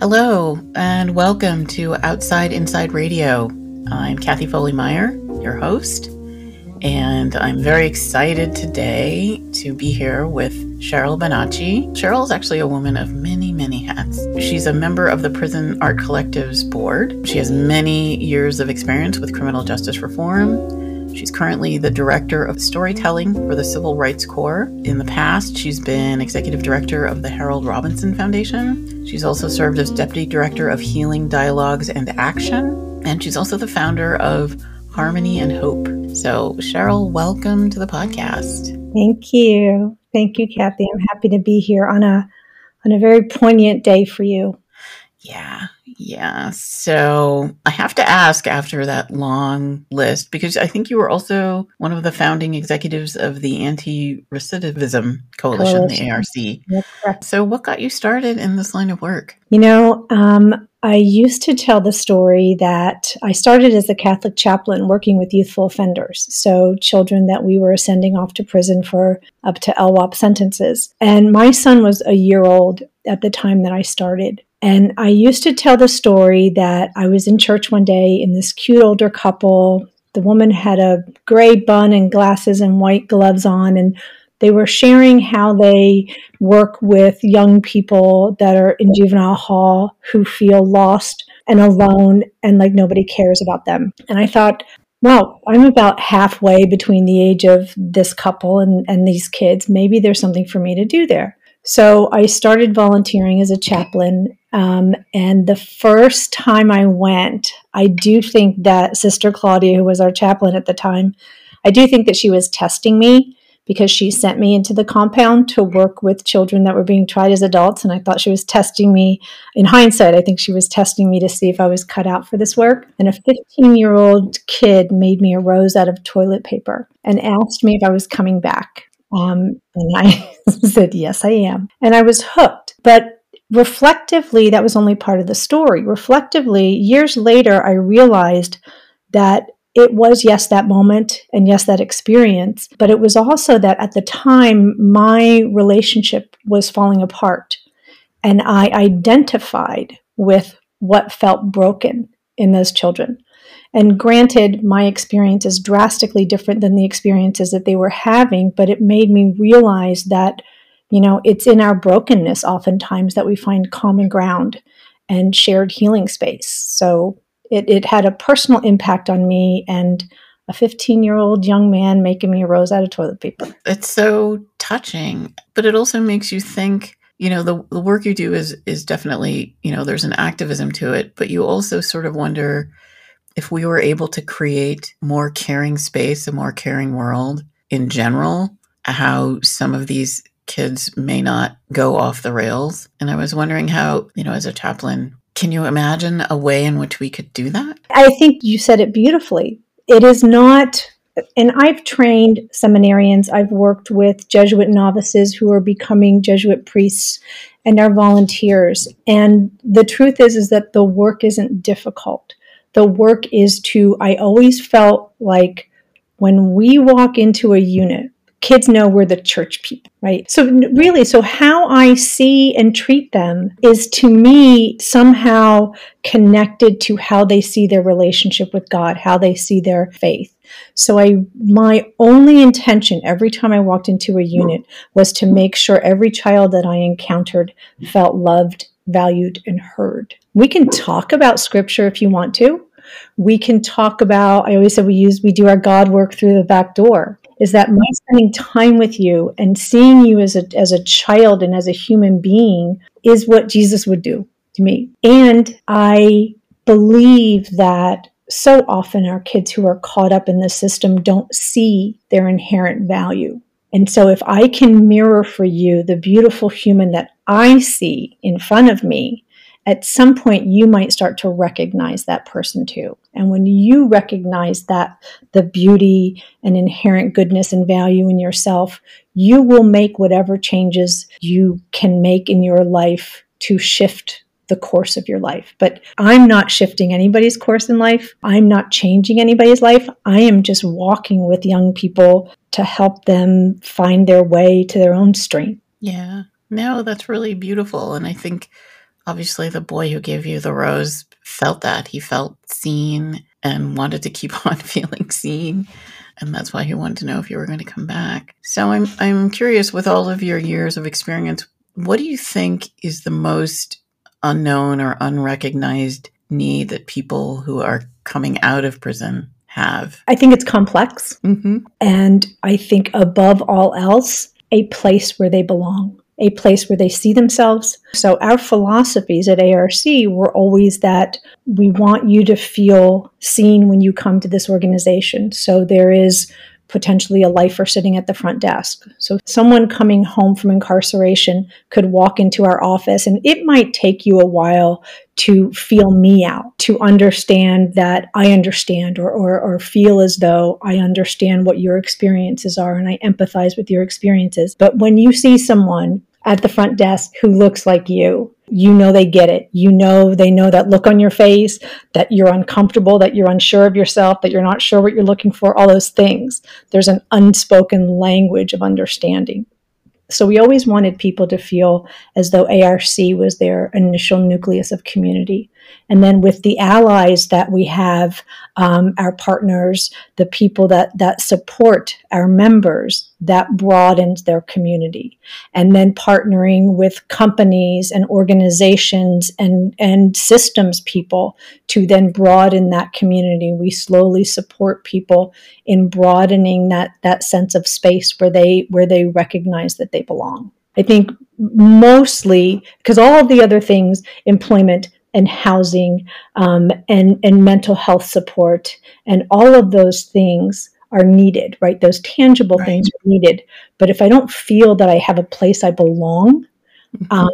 Hello, and welcome to Outside Inside Radio. I'm Kathy Foley Meyer, your host, and I'm very excited today to be here with Cheryl Bonacci. Cheryl is actually a woman of many, many hats. She's a member of the Prison Art Collective's board. She has many years of experience with criminal justice reform She's currently the director of storytelling for the Civil Rights Corps. In the past, she's been executive director of the Harold Robinson Foundation. She's also served as deputy director of Healing Dialogues and Action. And she's also the founder of Harmony and Hope. So, Cheryl, welcome to the podcast. Thank you. Thank you, Kathy. I'm happy to be here on a on a very poignant day for you. Yeah, yeah. So I have to ask after that long list, because I think you were also one of the founding executives of the Anti Recidivism Coalition, Coalition, the ARC. So, what got you started in this line of work? You know, um, I used to tell the story that I started as a Catholic chaplain working with youthful offenders, so children that we were sending off to prison for up to LWOP sentences. And my son was a year old at the time that I started. And I used to tell the story that I was in church one day and this cute older couple, the woman had a gray bun and glasses and white gloves on, and they were sharing how they work with young people that are in juvenile hall who feel lost and alone and like nobody cares about them. And I thought, well, I'm about halfway between the age of this couple and, and these kids. Maybe there's something for me to do there. So I started volunteering as a chaplain. Um, and the first time I went, I do think that Sister Claudia, who was our chaplain at the time, I do think that she was testing me because she sent me into the compound to work with children that were being tried as adults. And I thought she was testing me. In hindsight, I think she was testing me to see if I was cut out for this work. And a 15 year old kid made me a rose out of toilet paper and asked me if I was coming back. Um, and I said, Yes, I am. And I was hooked. But reflectively, that was only part of the story. Reflectively, years later, I realized that it was, yes, that moment and yes, that experience. But it was also that at the time, my relationship was falling apart. And I identified with what felt broken in those children. And granted, my experience is drastically different than the experiences that they were having, but it made me realize that, you know, it's in our brokenness oftentimes that we find common ground and shared healing space. So it, it had a personal impact on me and a 15 year old young man making me a rose out of toilet paper. It's so touching, but it also makes you think you know the, the work you do is is definitely you know there's an activism to it but you also sort of wonder if we were able to create more caring space, a more caring world in general, how some of these kids may not go off the rails. And I was wondering how, you know, as a chaplain, can you imagine a way in which we could do that? I think you said it beautifully. It is not, and I've trained seminarians, I've worked with Jesuit novices who are becoming Jesuit priests and our volunteers. And the truth is, is that the work isn't difficult the work is to, I always felt like when we walk into a unit, kids know we're the church people, right? So, really, so how I see and treat them is to me somehow connected to how they see their relationship with God, how they see their faith. So, I, my only intention every time I walked into a unit was to make sure every child that I encountered felt loved, valued, and heard. We can talk about scripture if you want to. We can talk about, I always said we use, we do our God work through the back door. Is that my spending time with you and seeing you as a, as a child and as a human being is what Jesus would do to me. And I believe that so often our kids who are caught up in the system don't see their inherent value. And so if I can mirror for you the beautiful human that I see in front of me, at some point you might start to recognize that person too. And when you recognize that the beauty and inherent goodness and value in yourself, you will make whatever changes you can make in your life to shift the course of your life. But I'm not shifting anybody's course in life. I'm not changing anybody's life. I am just walking with young people to help them find their way to their own strength. Yeah. No, that's really beautiful. And I think obviously the boy who gave you the rose felt that. He felt seen and wanted to keep on feeling seen. And that's why he wanted to know if you were going to come back. So I'm I'm curious with all of your years of experience, what do you think is the most unknown or unrecognized need that people who are coming out of prison have? I think it's complex. Mm-hmm. And I think above all else, a place where they belong a place where they see themselves. So, our philosophies at ARC were always that we want you to feel seen when you come to this organization. So, there is potentially a lifer sitting at the front desk. So, someone coming home from incarceration could walk into our office, and it might take you a while to feel me out, to understand that I understand, or, or, or, feel as though I understand what your experiences are and I empathize with your experiences. But when you see someone at the front desk who looks like you. You know they get it. You know they know that look on your face, that you're uncomfortable, that you're unsure of yourself, that you're not sure what you're looking for, all those things. There's an unspoken language of understanding. So we always wanted people to feel as though ARC was their initial nucleus of community. And then with the allies that we have, um, our partners, the people that, that support our members, that broadens their community. And then partnering with companies and organizations and, and systems people to then broaden that community. We slowly support people in broadening that, that sense of space where they, where they recognize that they belong. I think mostly because all of the other things, employment, and housing um, and, and mental health support and all of those things are needed right those tangible right. things are needed but if i don't feel that i have a place i belong mm-hmm. um,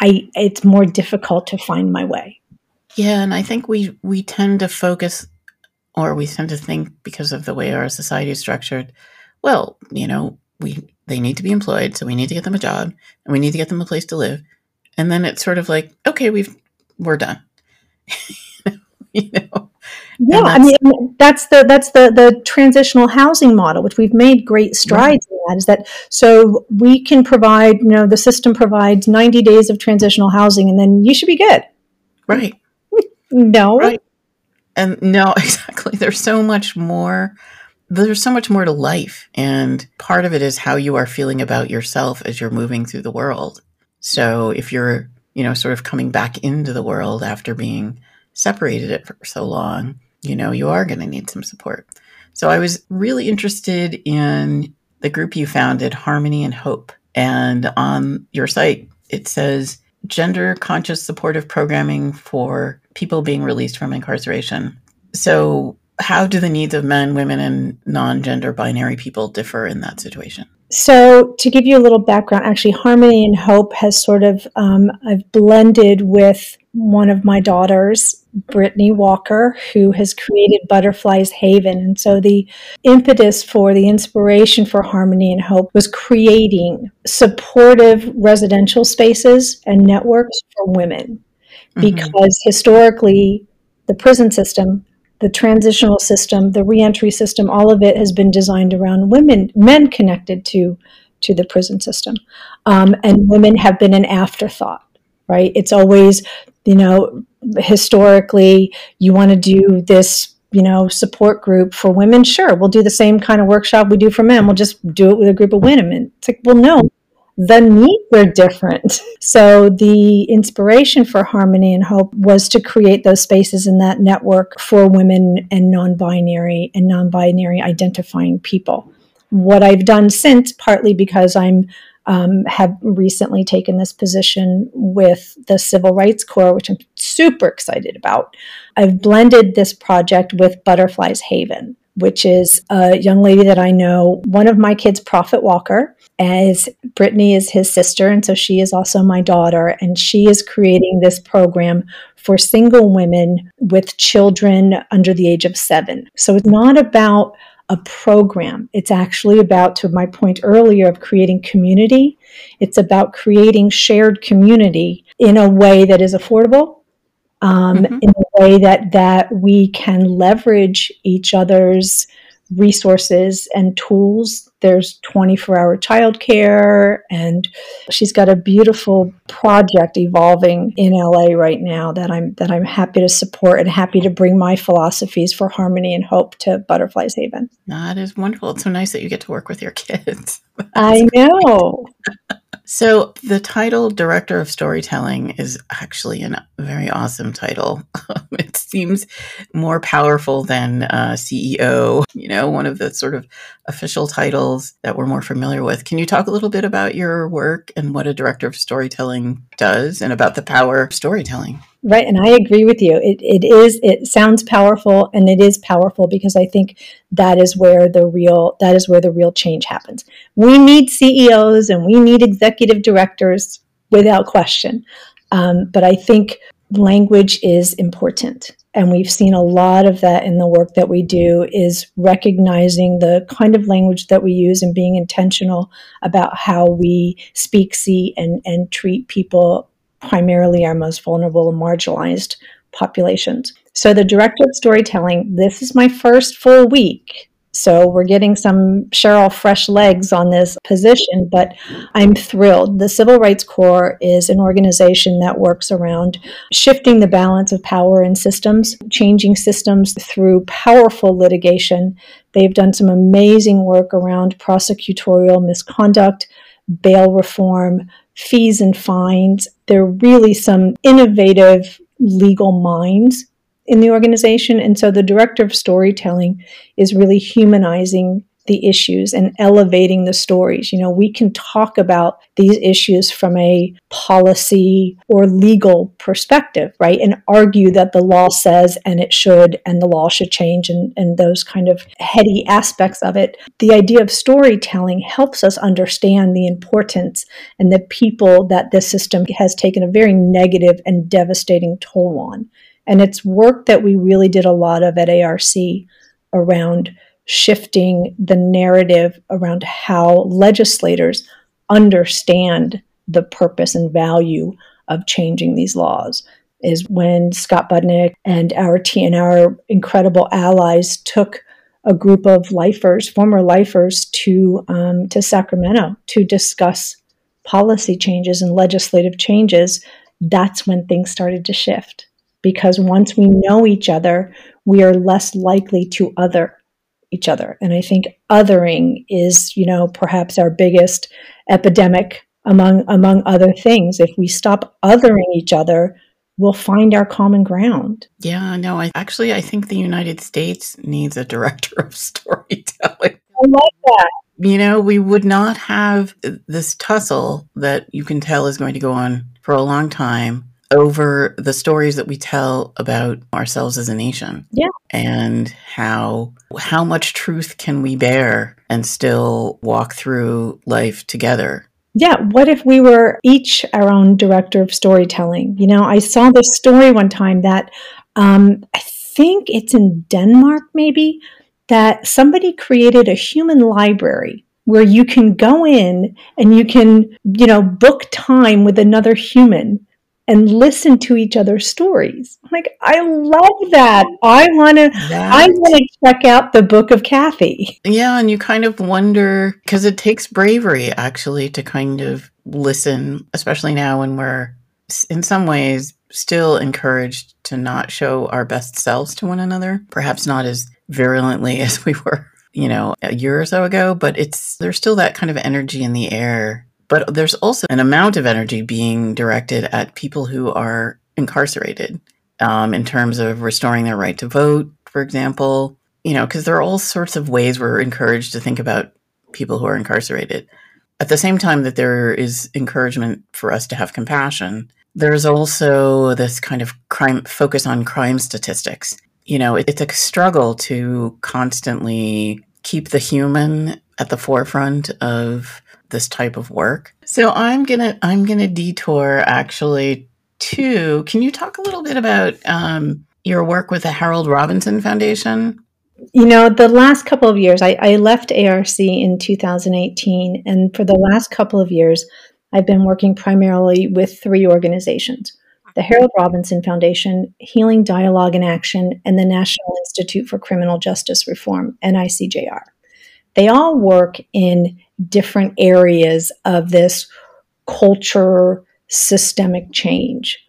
i it's more difficult to find my way yeah and i think we we tend to focus or we tend to think because of the way our society is structured well you know we they need to be employed so we need to get them a job and we need to get them a place to live and then it's sort of like okay we've we're done. you know. Yeah, I mean that's the that's the the transitional housing model, which we've made great strides right. in. That is that so we can provide, you know, the system provides ninety days of transitional housing, and then you should be good. Right. no. Right. And no, exactly. There's so much more. There's so much more to life, and part of it is how you are feeling about yourself as you're moving through the world. So if you're you know, sort of coming back into the world after being separated it for so long, you know, you are going to need some support. So I was really interested in the group you founded, Harmony and Hope. And on your site, it says gender conscious supportive programming for people being released from incarceration. So, how do the needs of men, women, and non gender binary people differ in that situation? So, to give you a little background, actually, Harmony and Hope has sort of um, I've blended with one of my daughters, Brittany Walker, who has created Butterflies Haven. And so, the impetus for the inspiration for Harmony and Hope was creating supportive residential spaces and networks for women, mm-hmm. because historically, the prison system the transitional system, the reentry system, all of it has been designed around women, men connected to to the prison system, um, and women have been an afterthought. Right? It's always, you know, historically, you want to do this you know, support group for women, sure, we'll do the same kind of workshop we do for men. We'll just do it with a group of women. It's like, well, no, the needs are different. So the inspiration for Harmony and Hope was to create those spaces in that network for women and non-binary and non-binary identifying people. What I've done since, partly because I'm um, have recently taken this position with the Civil Rights Corps, which I'm super excited about. I've blended this project with Butterflies Haven, which is a young lady that I know, one of my kids, Prophet Walker, as Brittany is his sister, and so she is also my daughter, and she is creating this program for single women with children under the age of seven. So it's not about a program. It's actually about, to my point earlier, of creating community. It's about creating shared community in a way that is affordable um, mm-hmm. in a way that that we can leverage each other's resources and tools there's 24 hour childcare, and she's got a beautiful project evolving in LA right now that I'm that I'm happy to support and happy to bring my philosophies for harmony and hope to Butterflies Haven. That is wonderful. It's so nice that you get to work with your kids. I know. So, the title Director of Storytelling is actually a very awesome title. it seems more powerful than uh, CEO, you know, one of the sort of official titles that we're more familiar with. Can you talk a little bit about your work and what a Director of Storytelling does and about the power of storytelling? Right, and I agree with you. It, it is. It sounds powerful, and it is powerful because I think that is where the real that is where the real change happens. We need CEOs and we need executive directors without question, um, but I think language is important, and we've seen a lot of that in the work that we do. Is recognizing the kind of language that we use and being intentional about how we speak, see, and and treat people primarily our most vulnerable and marginalized populations. So, the director of storytelling, this is my first full week. So, we're getting some Cheryl fresh legs on this position, but I'm thrilled. The Civil Rights Corps is an organization that works around shifting the balance of power in systems, changing systems through powerful litigation. They've done some amazing work around prosecutorial misconduct, bail reform, fees and fines. There are really some innovative legal minds in the organization. And so the director of storytelling is really humanizing the issues and elevating the stories. You know, we can talk about these issues from a policy or legal perspective, right? And argue that the law says and it should and the law should change and, and those kind of heady aspects of it. The idea of storytelling helps us understand the importance and the people that this system has taken a very negative and devastating toll on. And it's work that we really did a lot of at ARC around shifting the narrative around how legislators understand the purpose and value of changing these laws is when Scott Budnick and our T and our incredible allies took a group of lifers, former lifers, to um, to Sacramento to discuss policy changes and legislative changes. That's when things started to shift because once we know each other, we are less likely to other each other. And I think othering is, you know, perhaps our biggest epidemic among among other things. If we stop othering each other, we'll find our common ground. Yeah, no, I actually I think the United States needs a director of storytelling. I like that. You know, we would not have this tussle that you can tell is going to go on for a long time over the stories that we tell about ourselves as a nation. Yeah. And how how much truth can we bear and still walk through life together? Yeah, what if we were each our own director of storytelling? You know, I saw this story one time that um, I think it's in Denmark, maybe, that somebody created a human library where you can go in and you can, you know, book time with another human and listen to each other's stories. Like, I love that. I want to. I want to check out the book of Kathy. Yeah, and you kind of wonder because it takes bravery actually to kind of listen, especially now when we're in some ways still encouraged to not show our best selves to one another. Perhaps not as virulently as we were, you know, a year or so ago, but it's there's still that kind of energy in the air but there's also an amount of energy being directed at people who are incarcerated um, in terms of restoring their right to vote, for example. You know, because there are all sorts of ways we're encouraged to think about people who are incarcerated. At the same time that there is encouragement for us to have compassion, there's also this kind of crime focus on crime statistics. You know, it, it's a struggle to constantly keep the human at the forefront of this type of work. So I'm gonna I'm gonna detour actually to. Can you talk a little bit about um, your work with the Harold Robinson Foundation? You know, the last couple of years, I, I left ARC in 2018, and for the last couple of years, I've been working primarily with three organizations the Harold Robinson Foundation, Healing Dialogue and Action, and the National Institute for Criminal Justice Reform, NICJR. They all work in different areas of this culture systemic change.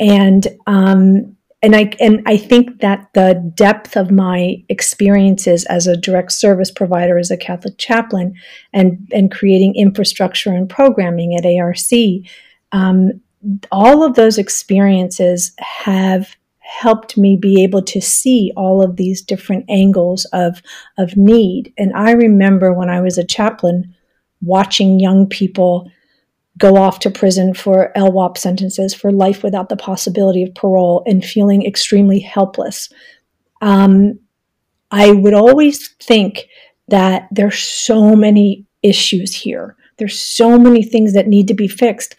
And um, and I and I think that the depth of my experiences as a direct service provider as a Catholic chaplain and and creating infrastructure and programming at ARC, um, all of those experiences have helped me be able to see all of these different angles of of need. And I remember when I was a chaplain watching young people go off to prison for LWOP sentences for life without the possibility of parole and feeling extremely helpless. Um, I would always think that there's so many issues here. There's so many things that need to be fixed.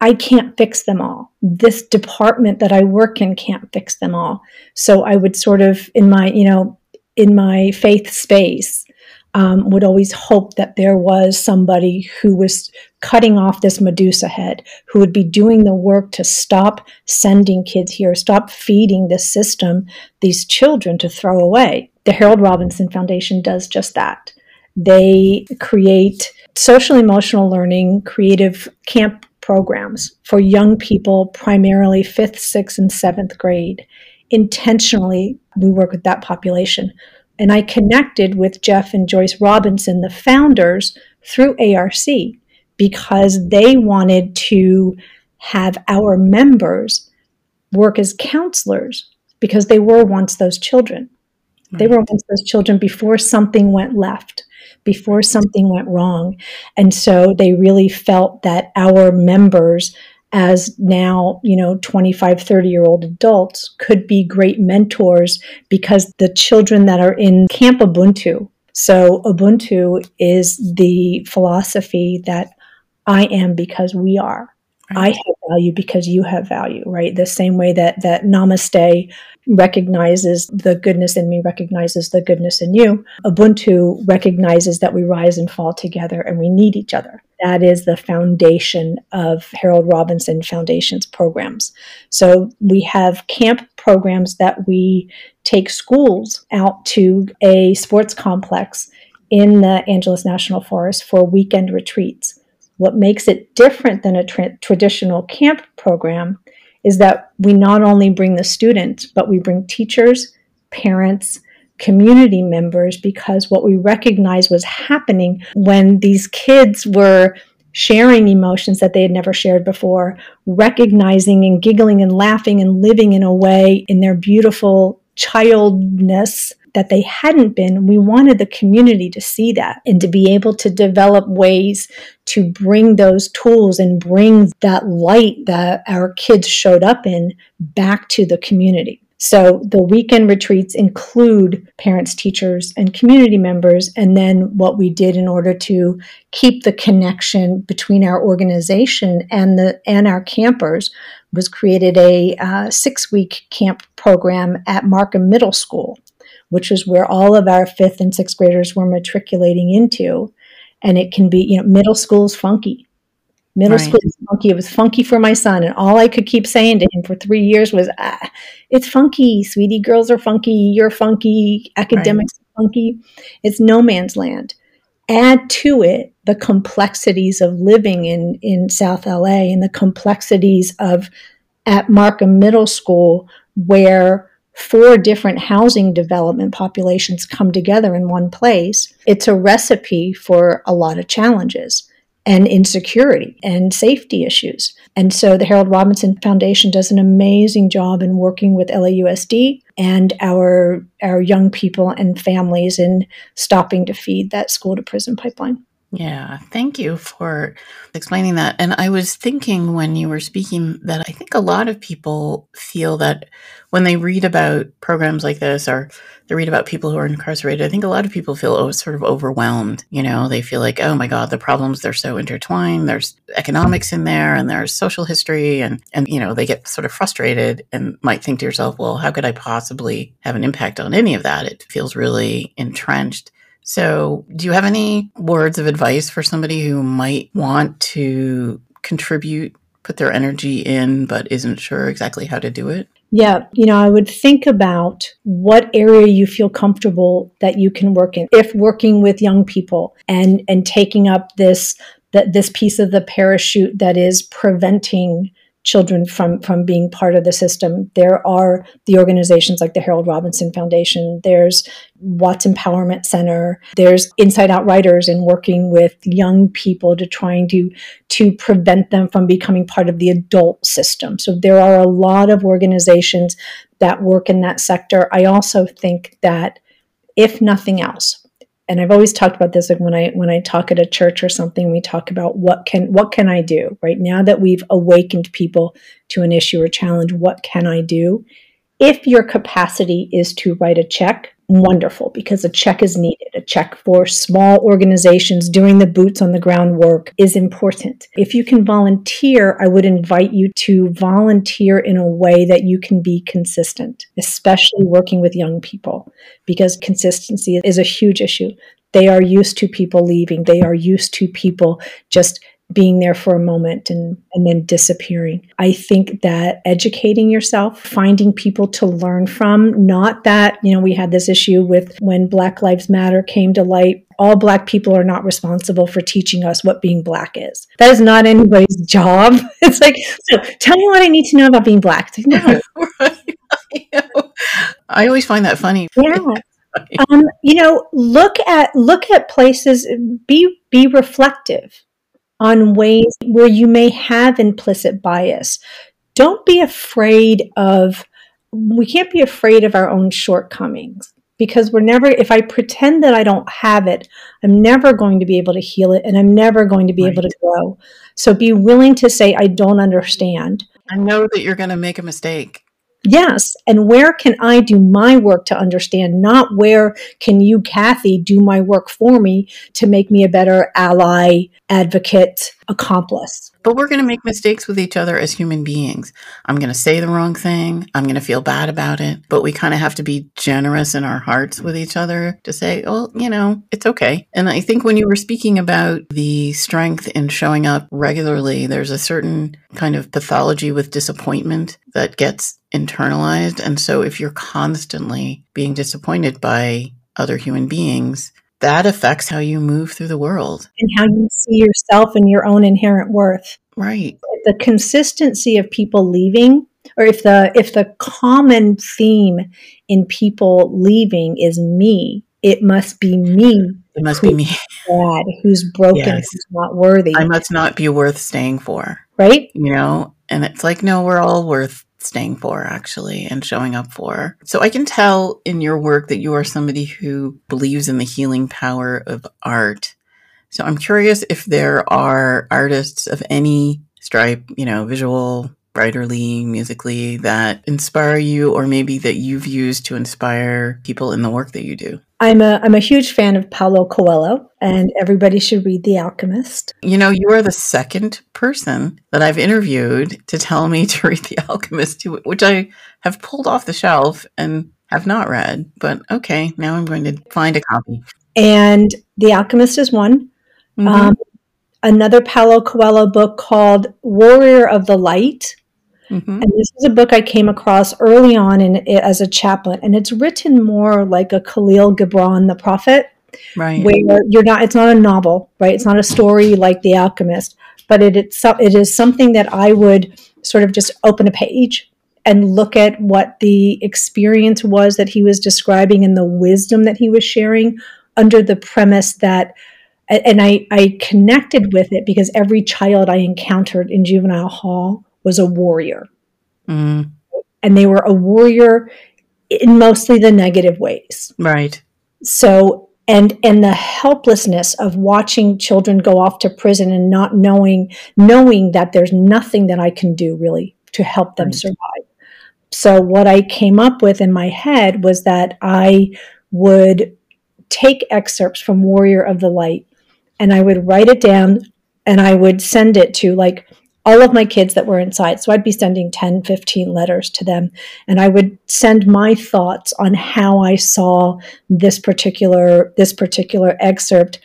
I can't fix them all. This department that I work in can't fix them all. So I would sort of, in my, you know, in my faith space, um, would always hope that there was somebody who was cutting off this Medusa head, who would be doing the work to stop sending kids here, stop feeding the system these children to throw away. The Harold Robinson Foundation does just that. They create social emotional learning, creative camp programs for young people, primarily fifth, sixth, and seventh grade. Intentionally, we work with that population and I connected with Jeff and Joyce Robinson, the founders, through ARC because they wanted to have our members work as counselors because they were once those children. Right. They were once those children before something went left, before something went wrong. And so they really felt that our members as now, you know, 25, 30 year old adults could be great mentors because the children that are in Camp Ubuntu. So, Ubuntu is the philosophy that I am because we are. Right. I have value because you have value, right? The same way that that namaste recognizes the goodness in me, recognizes the goodness in you. Ubuntu recognizes that we rise and fall together and we need each other. That is the foundation of Harold Robinson Foundation's programs. So we have camp programs that we take schools out to a sports complex in the Angeles National Forest for weekend retreats. What makes it different than a tra- traditional camp program is that we not only bring the students, but we bring teachers, parents, community members, because what we recognize was happening when these kids were sharing emotions that they had never shared before, recognizing and giggling and laughing and living in a way in their beautiful childness that they hadn't been. We wanted the community to see that and to be able to develop ways to bring those tools and bring that light that our kids showed up in back to the community. So the weekend retreats include parents, teachers, and community members. And then what we did in order to keep the connection between our organization and the and our campers was created a uh, six week camp program at Markham Middle School which is where all of our fifth and sixth graders were matriculating into. And it can be, you know, middle school's funky. Middle right. school is funky. It was funky for my son. And all I could keep saying to him for three years was, ah, it's funky, sweetie. Girls are funky. You're funky. Academics right. are funky. It's no man's land. Add to it the complexities of living in, in South LA and the complexities of at Markham Middle School, where four different housing development populations come together in one place, it's a recipe for a lot of challenges and insecurity and safety issues. And so the Harold Robinson Foundation does an amazing job in working with LAUSD and our our young people and families in stopping to feed that school to prison pipeline. Yeah, thank you for explaining that. And I was thinking when you were speaking that I think a lot of people feel that when they read about programs like this or they read about people who are incarcerated, I think a lot of people feel oh, sort of overwhelmed. You know, they feel like, oh my God, the problems, they're so intertwined. There's economics in there and there's social history. And, and, you know, they get sort of frustrated and might think to yourself, well, how could I possibly have an impact on any of that? It feels really entrenched. So, do you have any words of advice for somebody who might want to contribute put their energy in but isn't sure exactly how to do it? Yeah, you know, I would think about what area you feel comfortable that you can work in. If working with young people and and taking up this that this piece of the parachute that is preventing children from from being part of the system. There are the organizations like the Harold Robinson Foundation. There's Watts Empowerment Center. There's Inside Out Writers and working with young people to trying to to prevent them from becoming part of the adult system. So there are a lot of organizations that work in that sector. I also think that if nothing else, and I've always talked about this like when I when I talk at a church or something we talk about what can what can I do? Right now that we've awakened people to an issue or challenge what can I do? If your capacity is to write a check wonderful because a check is needed. A check for small organizations doing the boots on the ground work is important. If you can volunteer, I would invite you to volunteer in a way that you can be consistent, especially working with young people, because consistency is a huge issue. They are used to people leaving, they are used to people just being there for a moment and, and then disappearing. I think that educating yourself, finding people to learn from, not that, you know, we had this issue with when Black Lives Matter came to light. All Black people are not responsible for teaching us what being Black is. That is not anybody's job. It's like, so tell me what I need to know about being Black. Like, no. I always find that funny. Yeah. Um, you know, look at look at places. Be be reflective on ways where you may have implicit bias. Don't be afraid of, we can't be afraid of our own shortcomings because we're never, if I pretend that I don't have it, I'm never going to be able to heal it and I'm never going to be right. able to grow. So be willing to say, I don't understand. I know that you're going to make a mistake. Yes. And where can I do my work to understand? Not where can you, Kathy, do my work for me to make me a better ally, advocate, accomplice. But we're going to make mistakes with each other as human beings. I'm going to say the wrong thing. I'm going to feel bad about it. But we kind of have to be generous in our hearts with each other to say, well, you know, it's okay. And I think when you were speaking about the strength in showing up regularly, there's a certain kind of pathology with disappointment that gets internalized. And so if you're constantly being disappointed by other human beings, that affects how you move through the world and how you see yourself and your own inherent worth. Right. The consistency of people leaving or if the if the common theme in people leaving is me, it must be me. It must be me. Bad, who's broken, yes. who's not worthy. I must not be worth staying for. Right? You know, and it's like, no, we're all worth staying for actually and showing up for. So I can tell in your work that you are somebody who believes in the healing power of art. So I'm curious if there are artists of any stripe, you know, visual, writerly, musically, that inspire you or maybe that you've used to inspire people in the work that you do. I'm a I'm a huge fan of Paulo Coelho, and everybody should read The Alchemist. You know, you are the second person that I've interviewed to tell me to read The Alchemist, which I have pulled off the shelf and have not read. But okay, now I'm going to find a copy. And The Alchemist is one. Mm-hmm. Um, another Paulo Coelho book called Warrior of the Light Mm-hmm. And this is a book I came across early on in as a chaplain, and it's written more like a Kahlil Gibran, the prophet, right? Where you're not, it's not a novel, right? It's not a story like The Alchemist, but it it's it is something that I would sort of just open a page and look at what the experience was that he was describing and the wisdom that he was sharing under the premise that and I, I connected with it because every child I encountered in juvenile hall was a warrior. Mm. And they were a warrior in mostly the negative ways. Right. So and and the helplessness of watching children go off to prison and not knowing knowing that there's nothing that I can do really to help them right. survive. So what I came up with in my head was that I would take excerpts from Warrior of the Light and I would write it down and I would send it to like all of my kids that were inside. So I'd be sending 10, 15 letters to them. And I would send my thoughts on how I saw this particular, this particular excerpt,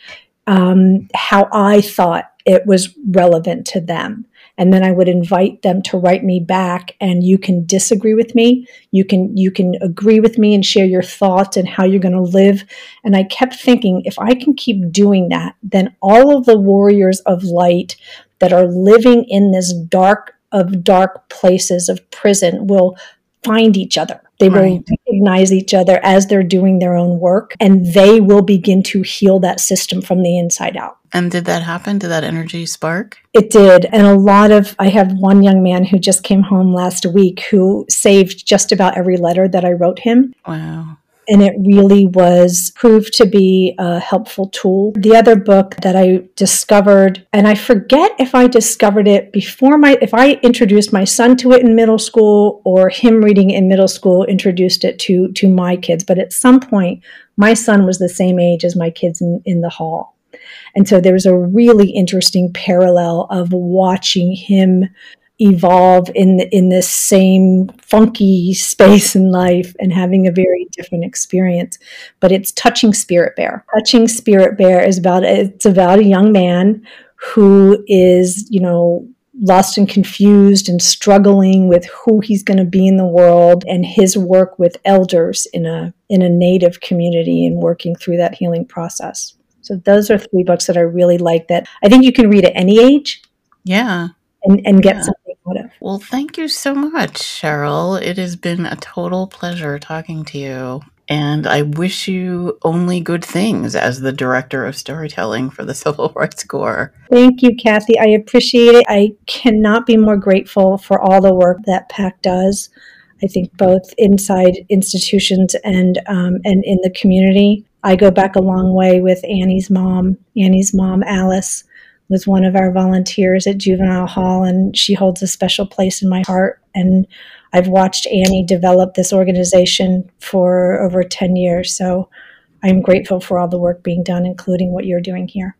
um, how I thought it was relevant to them. And then I would invite them to write me back and you can disagree with me. You can you can agree with me and share your thoughts and how you're going to live. And I kept thinking if I can keep doing that, then all of the warriors of light that are living in this dark of dark places of prison will find each other. They right. will recognize each other as they're doing their own work and they will begin to heal that system from the inside out. And did that happen? Did that energy spark? It did. And a lot of, I have one young man who just came home last week who saved just about every letter that I wrote him. Wow and it really was proved to be a helpful tool. The other book that I discovered, and I forget if I discovered it before my, if I introduced my son to it in middle school or him reading in middle school introduced it to to my kids, but at some point my son was the same age as my kids in, in the hall. And so there was a really interesting parallel of watching him evolve in in this same funky space in life and having a very different experience. But it's touching spirit bear. Touching spirit bear is about it's about a young man who is you know lost and confused and struggling with who he's going to be in the world and his work with elders in a in a native community and working through that healing process. So those are three books that i really like that i think you can read at any age. Yeah. And, and get yeah. something Well, thank you so much, Cheryl. It has been a total pleasure talking to you. And I wish you only good things as the director of storytelling for the Civil Rights Corps. Thank you, Kathy. I appreciate it. I cannot be more grateful for all the work that PAC does. I think both inside institutions and um, and in the community. I go back a long way with Annie's mom, Annie's mom, Alice was one of our volunteers at Juvenile Hall, and she holds a special place in my heart. And I've watched Annie develop this organization for over 10 years. So I'm grateful for all the work being done, including what you're doing here.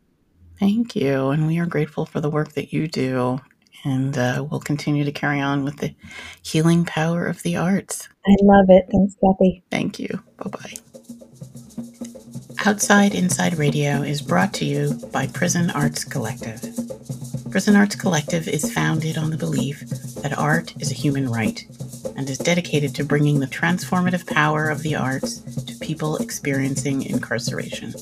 Thank you. And we are grateful for the work that you do. And uh, we'll continue to carry on with the healing power of the arts. I love it. Thanks, Kathy. Thank you. Bye bye. Outside Inside Radio is brought to you by Prison Arts Collective. Prison Arts Collective is founded on the belief that art is a human right and is dedicated to bringing the transformative power of the arts to people experiencing incarceration.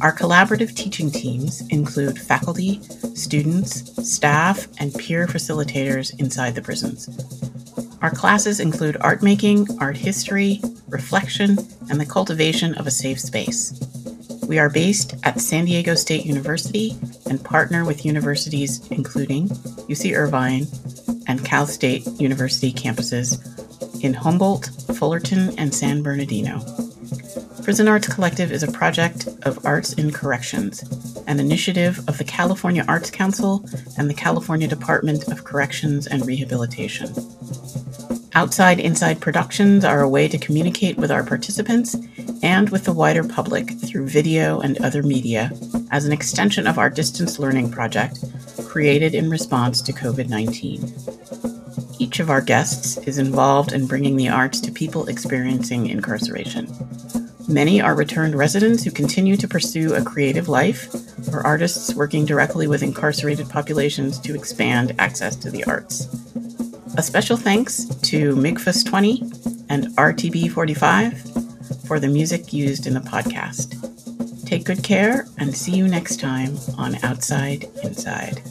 Our collaborative teaching teams include faculty, students, staff, and peer facilitators inside the prisons. Our classes include art making, art history, reflection, and the cultivation of a safe space. We are based at San Diego State University and partner with universities including UC Irvine and Cal State University campuses in Humboldt, Fullerton, and San Bernardino. Prison Arts Collective is a project of Arts in Corrections, an initiative of the California Arts Council and the California Department of Corrections and Rehabilitation. Outside Inside Productions are a way to communicate with our participants and with the wider public through video and other media as an extension of our distance learning project created in response to COVID 19. Each of our guests is involved in bringing the arts to people experiencing incarceration. Many are returned residents who continue to pursue a creative life, or artists working directly with incarcerated populations to expand access to the arts. A special thanks to MIGFUS 20 and RTB 45 for the music used in the podcast. Take good care and see you next time on Outside Inside.